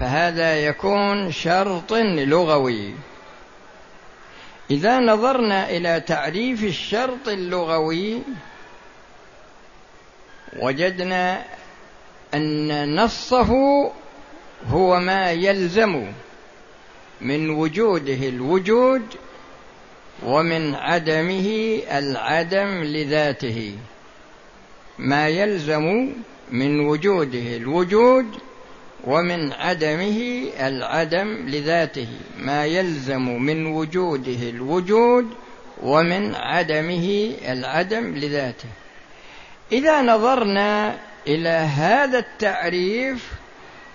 فهذا يكون شرط لغوي. إذا نظرنا إلى تعريف الشرط اللغوي وجدنا أن نصه هو ما يلزم من وجوده الوجود ومن عدمه العدم لذاته. ما يلزم من وجوده الوجود ومن عدمه العدم لذاته ما يلزم من وجوده الوجود ومن عدمه العدم لذاته. إذا نظرنا إلى هذا التعريف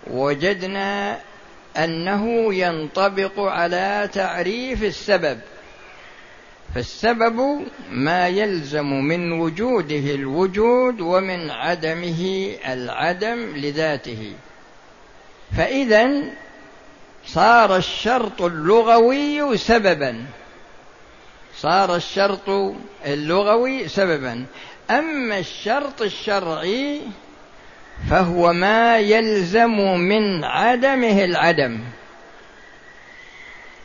وجدنا أنه ينطبق على تعريف السبب. فالسبب ما يلزم من وجوده الوجود ومن عدمه العدم لذاته. فإذا صار الشرط اللغوي سببا. صار الشرط اللغوي سببا. أما الشرط الشرعي فهو ما يلزم من عدمه العدم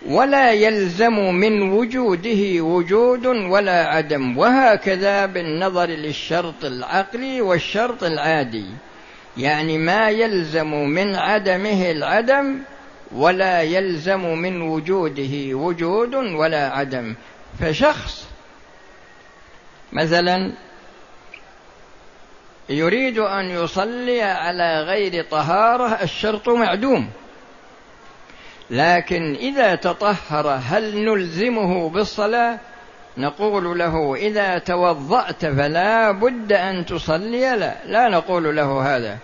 ولا يلزم من وجوده وجود ولا عدم. وهكذا بالنظر للشرط العقلي والشرط العادي. يعني ما يلزم من عدمه العدم ولا يلزم من وجوده وجود ولا عدم. فشخص مثلا يريد أن يصلي على غير طهارة الشرط معدوم لكن إذا تطهر هل نلزمه بالصلاة؟ نقول له إذا توضأت فلا بد أن تصلي لا لا نقول له هذا.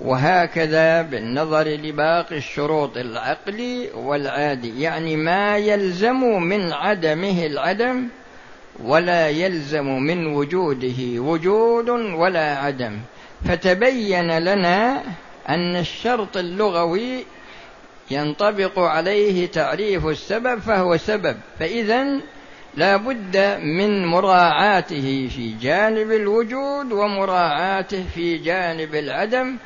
وهكذا بالنظر لباقي الشروط العقلي والعادي يعني ما يلزم من عدمه العدم ولا يلزم من وجوده وجود ولا عدم. فتبين لنا أن الشرط اللغوي ينطبق عليه تعريف السبب فهو سبب فاذا لا بد من مراعاته في جانب الوجود ومراعاته في جانب العدم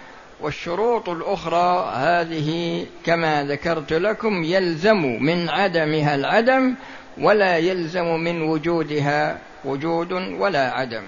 والشروط الأخرى هذه كما ذكرت لكم يلزم من عدمها العدم ولا يلزم من وجودها وجود ولا عدم.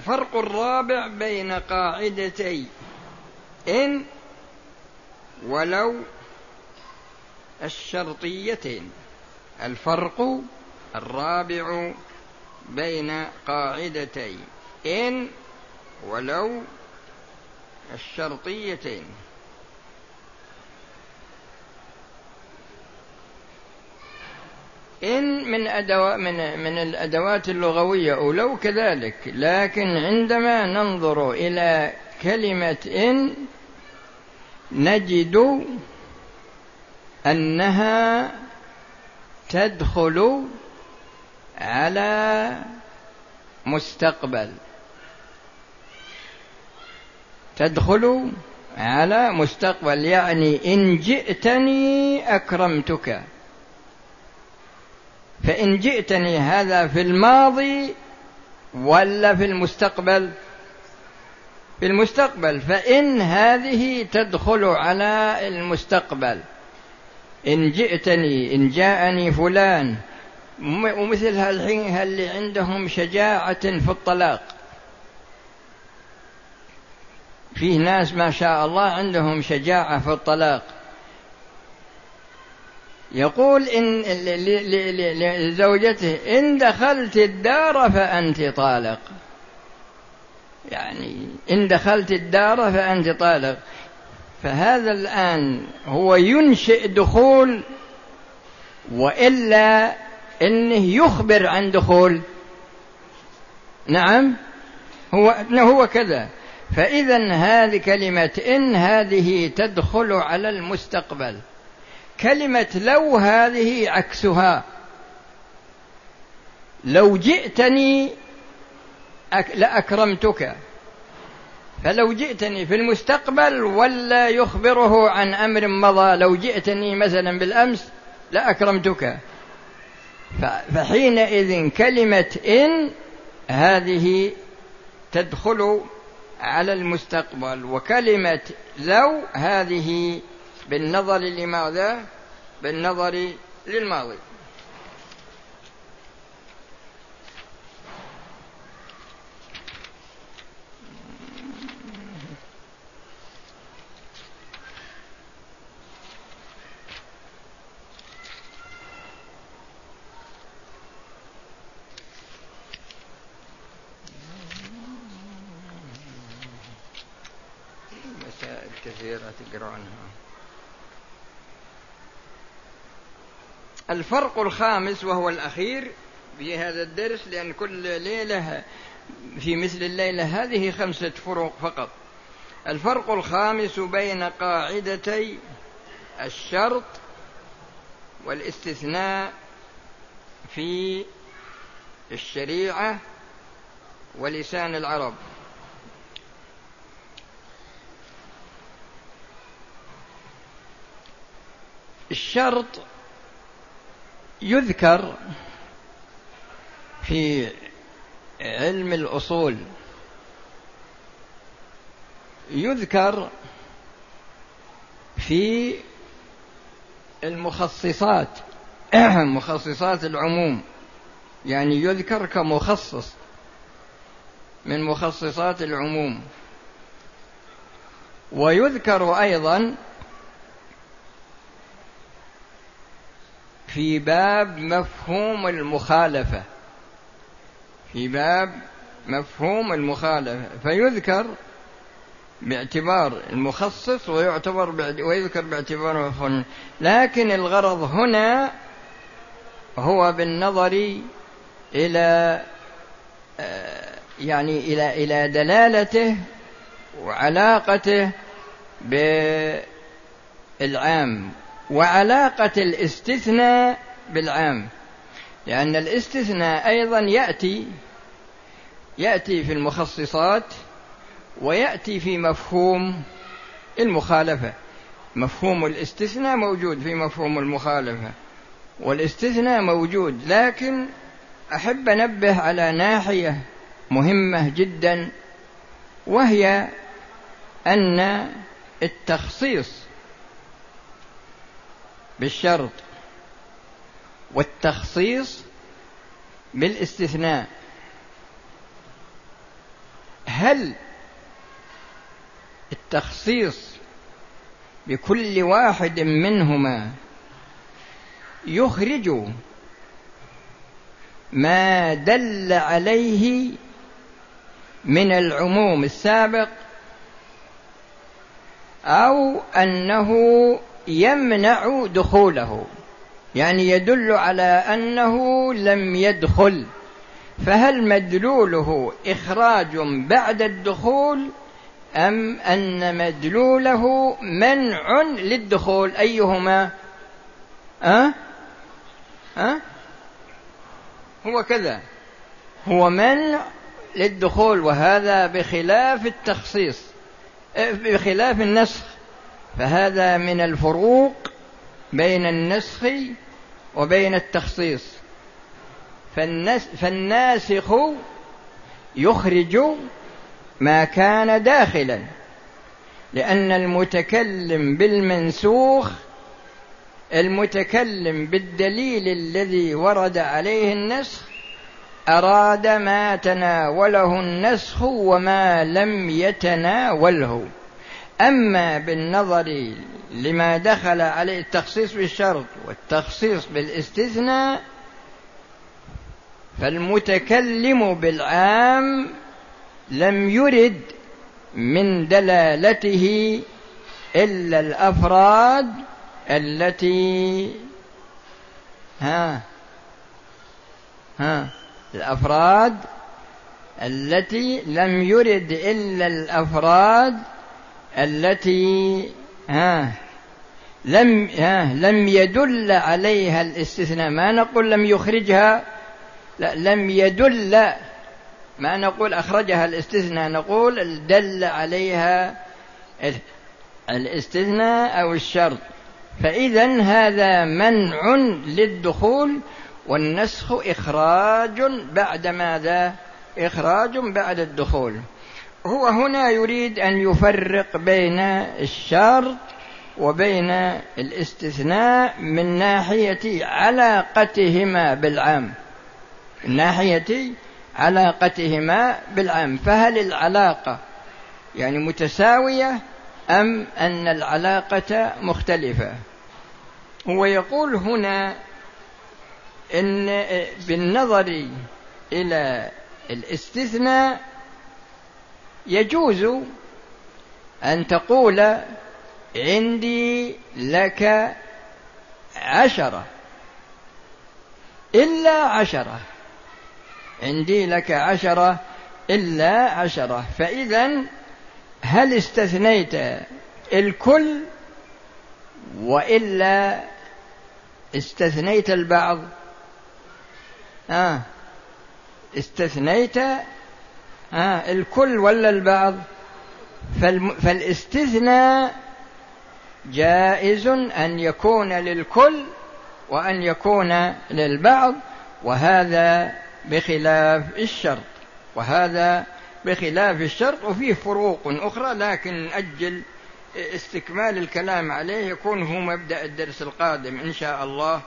الفرق الرابع بين قاعدتي. إن ولو الشرطيتين. الفرق الرابع بين قاعدتي. إن ولو الشرطيتين. إن من أدوات من من الأدوات اللغوية ولو كذلك لكن عندما ننظر إلى كلمة إن نجد أنها تدخل على مستقبل. تدخل على مستقبل يعني إن جئتني أكرمتك. فإن جئتني هذا في الماضي ولا في المستقبل؟ في المستقبل. فإن هذه تدخل على المستقبل. إن جئتني إن جاءني فلان. ومثل الحين اللي عندهم شجاعة في الطلاق؟ فيه ناس ما شاء الله عندهم شجاعة في الطلاق. يقول إن لزوجته إن دخلت الدار فأنت طالق. يعني إن دخلت الدار فأنت طالق. فهذا الآن هو ينشئ دخول وإلا إنه يخبر عن دخول. نعم. هو هو كذا. فإذا هذه كلمة إن هذه تدخل على المستقبل. كلمة لو هذه عكسها. لو جئتني لأكرمتك. فلو جئتني في المستقبل ولا يخبره عن أمر مضى لو جئتني مثلا بالأمس لأكرمتك. فحينئذ كلمة إن هذه تدخل على المستقبل وكلمة لو هذه بالنظر لماذا؟ بالنظر للماضي كثيرة تقرأونها الفرق الخامس وهو الأخير في هذا الدرس لأن كل ليلة في مثل الليلة هذه خمسة فروق فقط. الفرق الخامس بين قاعدتي الشرط والاستثناء في الشريعة ولسان العرب. الشرط يذكر في علم الأصول يذكر في المخصصات مخصصات العموم يعني يذكر كمخصص من مخصصات العموم. ويذكر أيضا في باب مفهوم المخالفة. في باب مفهوم المخالفة. فيذكر باعتبار المخصص ويعتبر ويذكر باعتبار مفهوم. لكن الغرض هنا هو بالنظر إلى آه، يعني إلى إلى دلالته وعلاقته بالعام. وعلاقة الاستثناء بالعام. لأن الاستثناء أيضا يأتي يأتي في المخصصات ويأتي في مفهوم المخالفة. مفهوم الاستثناء موجود في مفهوم المخالفة. والاستثناء موجود لكن أحب أنبه على ناحية مهمة جدا وهي أن التخصيص بالشرط والتخصيص بالاستثناء. هل التخصيص بكل واحد منهما يخرج ما دل عليه من العموم السابق أو أنه يمنع دخوله. يعني يدل على أنه لم يدخل. فهل مدلوله إخراج بعد الدخول أم أن مدلوله منع للدخول؟ أيهما؟ أه؟ أه؟ هو كذا. هو منع للدخول وهذا بخلاف التخصيص بخلاف النسخ. فهذا من الفروق بين النسخ وبين التخصيص. فالناسخ يخرج ما كان داخلا لأن المتكلم بالمنسوخ المتكلم بالدليل الذي ورد عليه النسخ أراد ما تناوله النسخ وما لم يتناوله. أما بالنظر لما دخل عليه التخصيص بالشرط والتخصيص بالاستثناء فالمتكلم بالعام لم يرد من دلالته إلا الأفراد التي ها ها الأفراد التي لم يرد إلا الأفراد التي ها لم ها لم يدل عليها الاستثناء. ما نقول لم يخرجها؟ لا لم يدل. ما نقول أخرجها الاستثناء؟ نقول دل عليها الاستثناء أو الشرط. فإذا هذا منع للدخول والنسخ إخراج بعد ماذا؟ إخراج بعد الدخول. هو هنا يريد أن يفرق بين الشرط وبين الاستثناء من ناحية علاقتهما بالعام. من ناحية علاقتهما بالعام. فهل العلاقة يعني متساوية أم أن العلاقة مختلفة؟ هو يقول هنا إن بالنظر إلى الاستثناء يجوز أن تقول عندي لك عشرة إلا عشرة عندي لك عشرة إلا عشرة. فإذا هل استثنيت الكل وإلا استثنيت البعض؟ آه استثنيت آه الكل ولا البعض؟ فالاستثناء جائز أن يكون للكل وأن يكون للبعض وهذا بخلاف الشرط. وهذا بخلاف الشرط وفيه فروق أخرى لكن أجل استكمال الكلام عليه يكون هو مبدأ الدرس القادم إن شاء الله.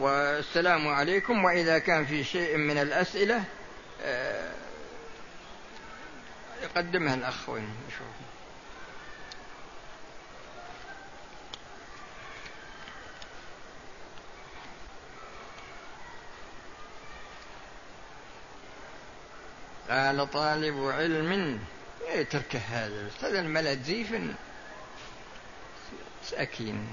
والسلام عليكم وإذا كان في شيء من الأسئلة آه، يقدمها الأخ وين؟ قال طالب علم. يترك هذا. هذا الملد زيف سأكين.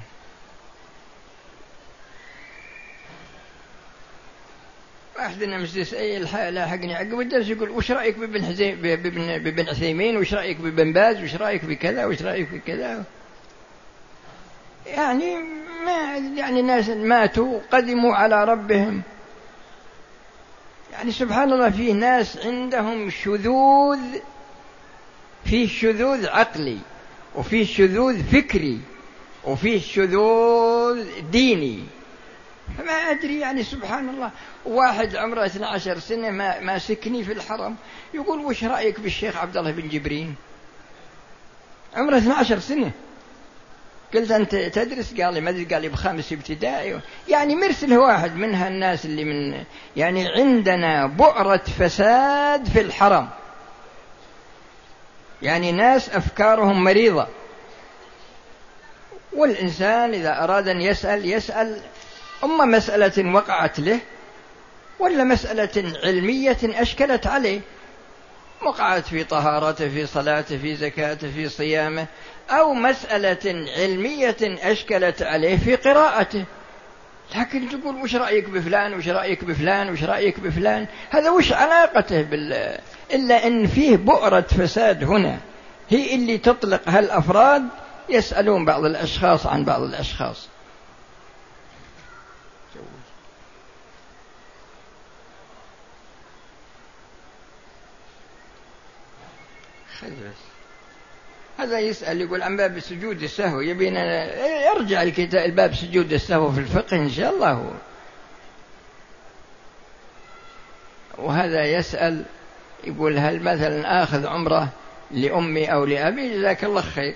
واحد مجلس اي لاحقني عقب الدرس يقول وش رأيك بابن حزيم بابن بابن عثيمين؟ وش رأيك بابن باز؟ وش رأيك بكذا؟ وش رأيك بكذا؟ يعني ما يعني ناس ماتوا قدموا على ربهم. يعني سبحان الله فيه ناس عندهم شذوذ فيه شذوذ عقلي وفيه شذوذ فكري وفيه شذوذ ديني. فما أدري يعني سبحان الله. واحد عمره 12 سنة ما, ما سكني في الحرم. يقول وش رأيك بالشيخ عبد الله بن جبرين؟ عمره 12 سنة. قلت أنت تدرس؟ قال لي ما أدري. قال لي بخامس ابتدائي. يعني مرسل واحد من هالناس اللي من يعني عندنا بؤرة فساد في الحرم. يعني ناس أفكارهم مريضة. والإنسان إذا أراد أن يسأل يسأل. أما مسألة وقعت له ولا مسألة علمية أشكلت عليه. وقعت في طهارته في صلاته في زكاته في صيامه أو مسألة علمية أشكلت عليه في قراءته. لكن تقول وش رأيك بفلان؟ وش رأيك بفلان؟ وش رأيك بفلان؟ هذا وش علاقته بال؟ إلا أن فيه بؤرة فساد هنا. هي اللي تطلق هالأفراد يسألون بعض الأشخاص عن بعض الأشخاص. هذا يسأل يقول عن باب سجود السهو. يبينا يرجع لكتاب الباب سجود السهو في الفقه إن شاء الله. هو وهذا يسأل يقول هل مثلا آخذ عمرة لأمي أو لأبي؟ جزاك الله خير.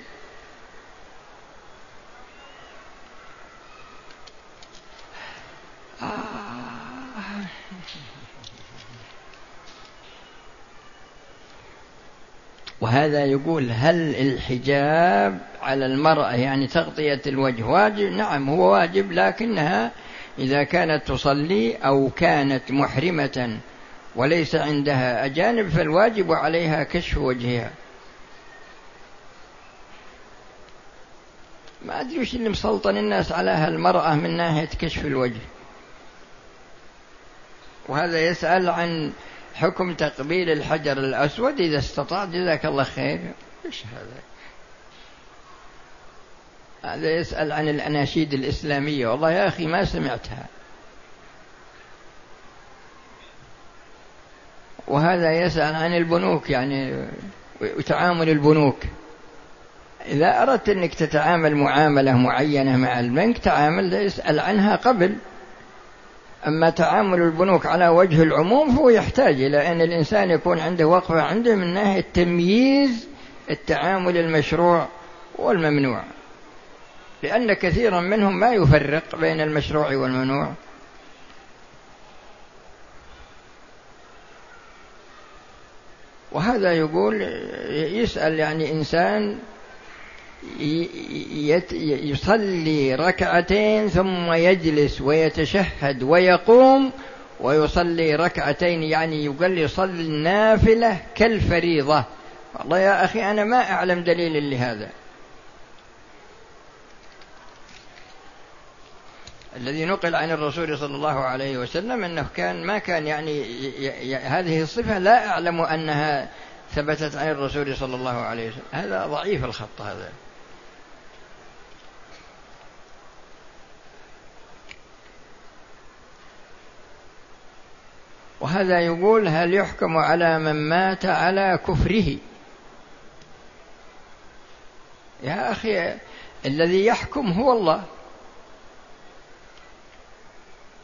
وهذا يقول هل الحجاب على المرأة يعني تغطية الوجه واجب؟ نعم هو واجب لكنها إذا كانت تصلي أو كانت محرمة وليس عندها أجانب فالواجب عليها كشف وجهها. ما أدري وش اللي مسلطن الناس على هالمرأة من ناحية كشف الوجه. وهذا يسأل عن حكم تقبيل الحجر الأسود إذا استطعت جزاك الله خير. إيش هذا؟ هذا يسأل عن الأناشيد الإسلامية. والله يا أخي ما سمعتها. وهذا يسأل عن البنوك يعني وتعامل البنوك. إذا أردت أنك تتعامل معاملة معينة مع البنك تعامل اسأل عنها قبل. أما تعامل البنوك على وجه العموم فهو يحتاج إلى أن الإنسان يكون عنده وقفة عنده من ناحية تمييز التعامل المشروع والممنوع. لأن كثيرا منهم ما يفرق بين المشروع والممنوع. وهذا يقول يسأل يعني إنسان يصلي ركعتين ثم يجلس ويتشهد ويقوم ويصلي ركعتين يعني يقول يصلي النافلة كالفريضة. والله يا أخي أنا ما أعلم دليل لهذا. الذي نقل عن الرسول صلى الله عليه وسلم أنه كان ما كان يعني هذه الصفة لا أعلم أنها ثبتت عن الرسول صلى الله عليه وسلم. هذا ضعيف الخط هذا. وهذا يقول هل يحكم على من مات على كفره؟ يا أخي الذي يحكم هو الله.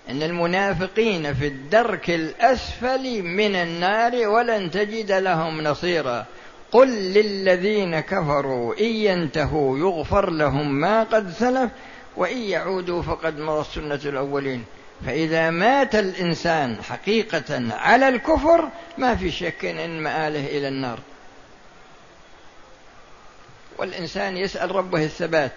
إن المنافقين في الدرك الأسفل من النار ولن تجد لهم نصيرا. قل للذين كفروا إن ينتهوا يغفر لهم ما قد سلف وإن يعودوا فقد مضت سنه الأولين. فإذا مات الإنسان حقيقة على الكفر ما في شك إن مآله إلى النار. والإنسان يسأل ربه الثبات.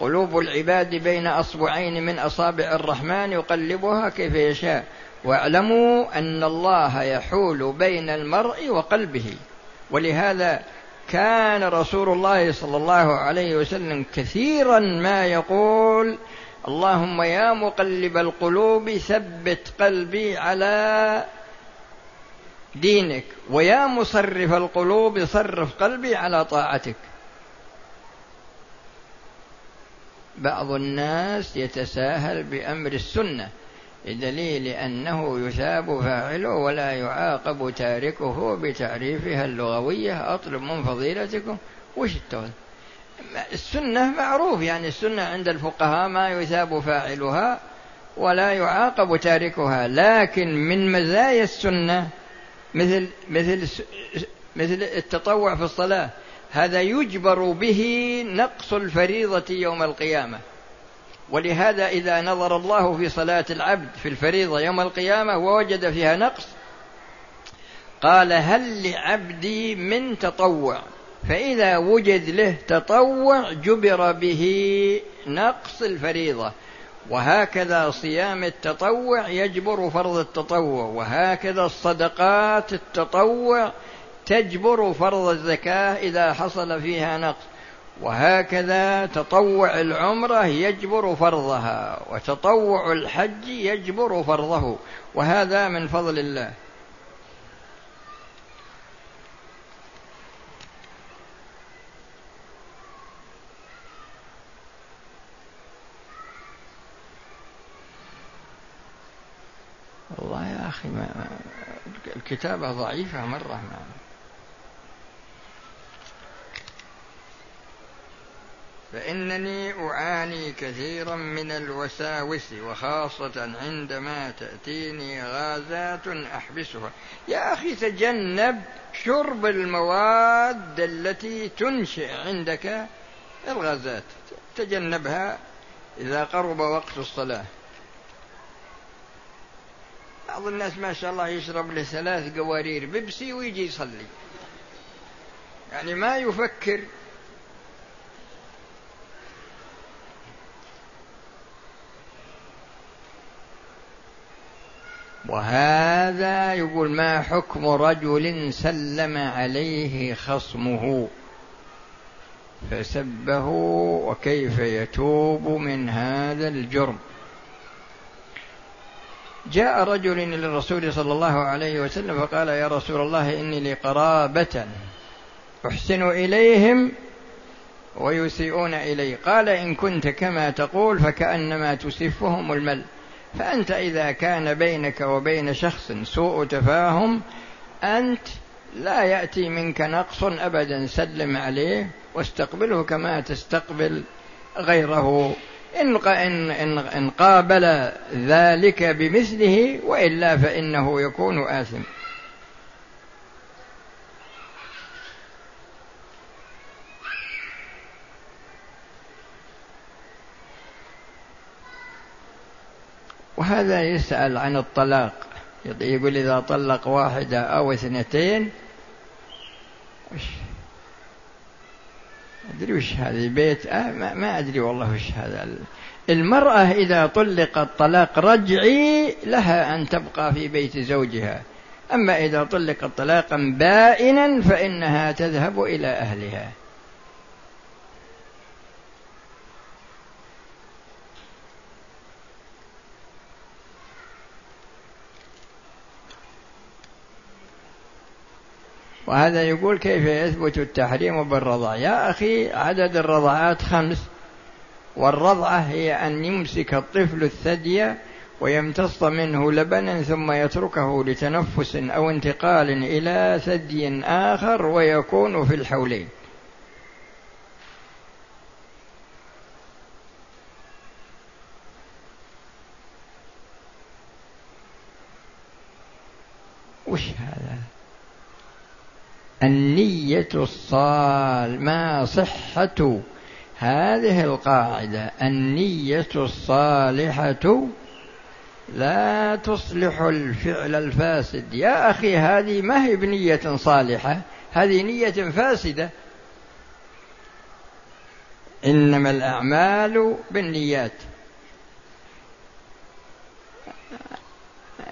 قلوب العباد بين أصبعين من أصابع الرحمن يقلبها كيف يشاء. واعلموا أن الله يحول بين المرء وقلبه. ولهذا كان رسول الله صلى الله عليه وسلم كثيرا ما يقول اللهم يا مقلب القلوب ثبت قلبي على دينك ويا مصرف القلوب صرف قلبي على طاعتك. بعض الناس يتساهل بأمر السنة بدليل أنه يثاب فاعله ولا يعاقب تاركه بتعريفها اللغوية. أطلب من فضيلتكم وش التوثيق السنة معروف يعني السنة عند الفقهاء ما يثاب فاعلها ولا يعاقب تاركها لكن من مزايا السنة مثل مثل مثل التطوع في الصلاة. هذا يجبر به نقص الفريضة يوم القيامة. ولهذا إذا نظر الله في صلاة العبد في الفريضة يوم القيامة ووجد فيها نقص قال هل لعبدي من تطوع؟ فإذا وجد له تطوع جبر به نقص الفريضة. وهكذا صيام التطوع يجبر فرض التطوع. وهكذا الصدقات التطوع تجبر فرض الزكاة إذا حصل فيها نقص. وهكذا تطوع العمرة يجبر فرضها. وتطوع الحج يجبر فرضه. وهذا من فضل الله والله يا أخي ما الكتابة ضعيفة مرة. ما فإنني أعاني كثيرا من الوساوس وخاصة عندما تأتيني غازات أحبسها. يا أخي تجنب شرب المواد التي تنشئ عندك الغازات. تجنبها إذا قرب وقت الصلاة. بعض الناس ما شاء الله يشرب له ثلاث قوارير بيبسي ويجي يصلي. يعني ما يفكر. وهذا يقول ما حكم رجل سلم عليه خصمه؟ فسبه وكيف يتوب من هذا الجرم؟ جاء رجل إلى الرسول صلى الله عليه وسلم فقال يا رسول الله إني لي قرابة أحسن إليهم ويسيئون إلي. قال إن كنت كما تقول فكأنما تسفهم المل. فأنت إذا كان بينك وبين شخص سوء تفاهم أنت لا يأتي منك نقص أبدا سلم عليه واستقبله كما تستقبل غيره. إن إن إن قابل ذلك بمثله وإلا فإنه يكون آثم. وهذا يسأل عن الطلاق. يقول إذا طلق واحدة أو اثنتين وش أدري وش هذا بيت؟ آه ما, ما أدري والله وش هذا. المرأة إذا طلقت طلاق رجعي لها أن تبقى في بيت زوجها. أما إذا طلقت طلاقا بائنا فإنها تذهب إلى أهلها. وهذا يقول كيف يثبت التحريم بالرضع؟ يا أخي عدد الرضعات خمس والرضعة هي أن يمسك الطفل الثدي ويمتص منه لبنا ثم يتركه لتنفس أو انتقال إلى ثدي آخر ويكون في الحولين وش هذا النية الصال ما صحة هذه القاعدة. النية الصالحة لا تصلح الفعل الفاسد. يا أخي هذه ما هي بنية صالحة؟ هذه نية فاسدة. إنما الأعمال بالنيات.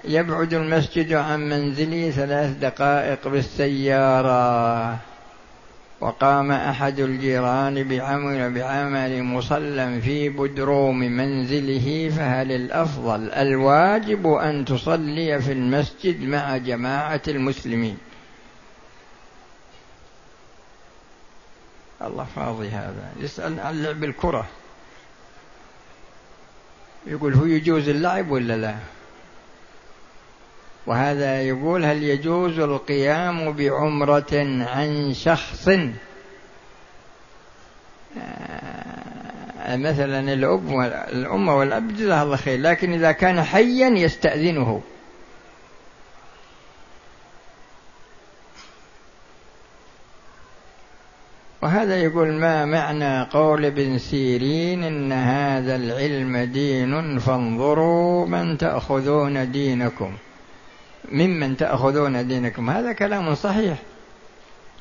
يبعد المسجد عن منزلي ثلاث دقائق بالسيارة. وقام أحد الجيران بعمل بعمل مصلى في بدروم منزله فهل الأفضل الواجب أن تصلي في المسجد مع جماعة المسلمين؟ الله فاضي هذا. يسأل عن لعب الكرة. يقول هو يجوز اللعب ولا لا؟ وهذا يقول هل يجوز القيام بعمرة عن شخص؟ آه، مثلا الأب والأم والأب جزاه الله خير لكن إذا كان حيا يستأذنه. وهذا يقول ما معنى قول ابن سيرين إن هذا العلم دين فانظروا من تأخذون دينكم؟ ممن تأخذون دينكم. هذا كلام صحيح.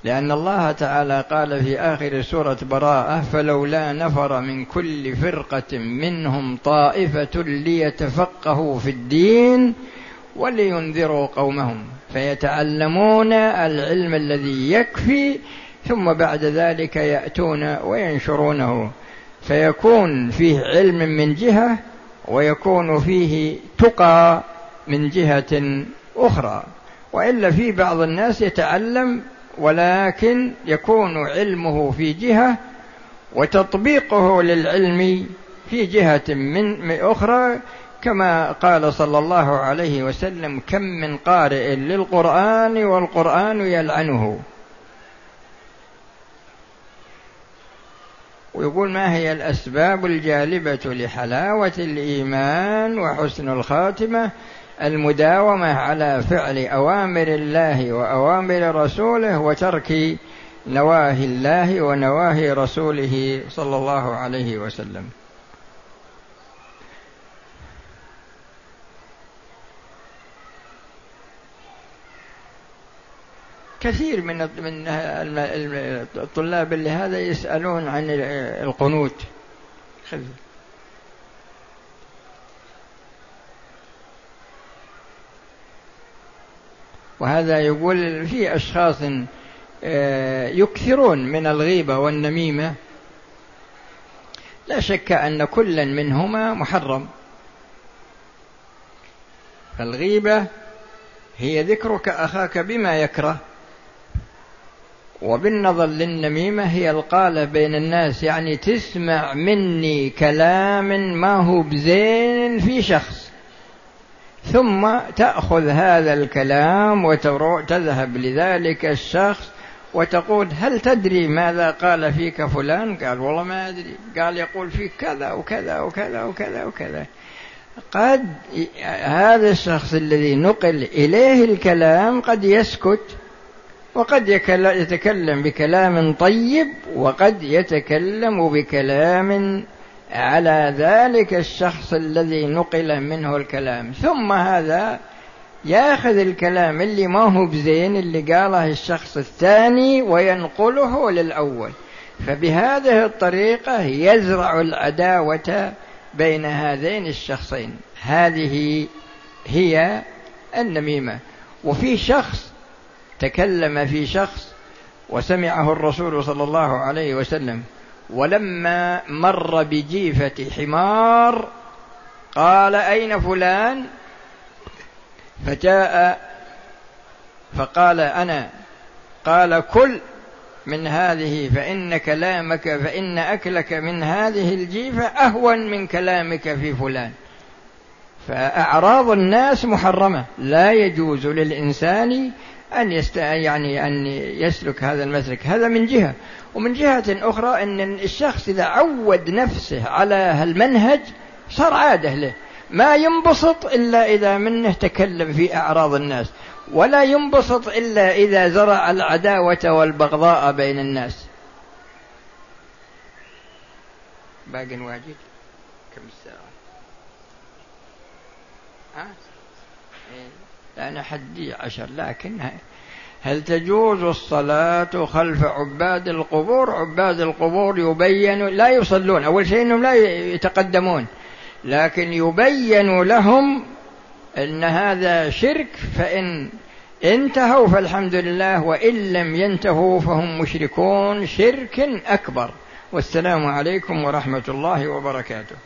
لأن الله تعالى قال في آخر سورة براءة فلولا نفر من كل فرقة منهم طائفة ليتفقهوا في الدين ولينذروا قومهم. فيتعلمون العلم الذي يكفي ثم بعد ذلك يأتون وينشرونه. فيكون فيه علم من جهة ويكون فيه تقى من جهة أخرى وإلا في بعض الناس يتعلم ولكن يكون علمه في جهة وتطبيقه للعلم في جهة من أخرى. كما قال صلى الله عليه وسلم كم من قارئ للقرآن والقرآن يلعنه. ويقول ما هي الأسباب الجالبة لحلاوة الإيمان وحسن الخاتمة؟ المداومة على فعل أوامر الله وأوامر رسوله وترك نواهي الله ونواهي رسوله صلى الله عليه وسلم. كثير من من الطلاب اللي هذا يسألون عن القنوت. وهذا يقول في أشخاص آه، يكثرون من الغيبة والنميمة. لا شك أن كلا منهما محرم. فالغيبة هي ذكرك أخاك بما يكره. وبالنظر للنميمة هي القالة بين الناس يعني تسمع مني كلام ما هو بزين في شخص. ثم تأخذ هذا الكلام وتذهب لذلك الشخص وتقول هل تدري ماذا قال فيك فلان؟ قال والله ما أدري. قال يقول فيك كذا وكذا وكذا وكذا وكذا. قد هذا الشخص الذي نقل إليه الكلام قد يسكت وقد يتكلم بكلام طيب وقد يتكلم بكلام على ذلك الشخص الذي نقل منه الكلام. ثم هذا ياخذ الكلام اللي ما هو بزين اللي قاله الشخص الثاني وينقله للأول. فبهذه الطريقة يزرع العداوة بين هذين الشخصين. هذه هي النميمة. وفي شخص تكلم في شخص وسمعه الرسول صلى الله عليه وسلم. ولما مر بجيفة حمار قال أين فلان؟ فجاء فقال أنا. قال كل من هذه فإن كلامك فإن أكلك من هذه الجيفة أهون من كلامك في فلان. فأعراض الناس محرمة. لا يجوز للإنسان أن يست... يعني أن يسلك هذا المسلك. هذا من جهة. ومن جهة أخرى أن الشخص إذا عود نفسه على هالمنهج صار عادة له. ما ينبسط إلا إذا منه تكلم في أعراض الناس ولا ينبسط إلا إذا زرع العداوة والبغضاء بين الناس. باقي واجد؟ كم الساعة ها؟ أنا حدي عشر لكن هل تجوز الصلاة خلف عباد القبور؟ عباد القبور يبين لا يصلون أول شيء أنهم لا يتقدمون لكن يبين لهم إن هذا شرك فإن انتهوا فالحمد لله وإن لم ينتهوا فهم مشركون شرك أكبر. والسلام عليكم ورحمة الله وبركاته.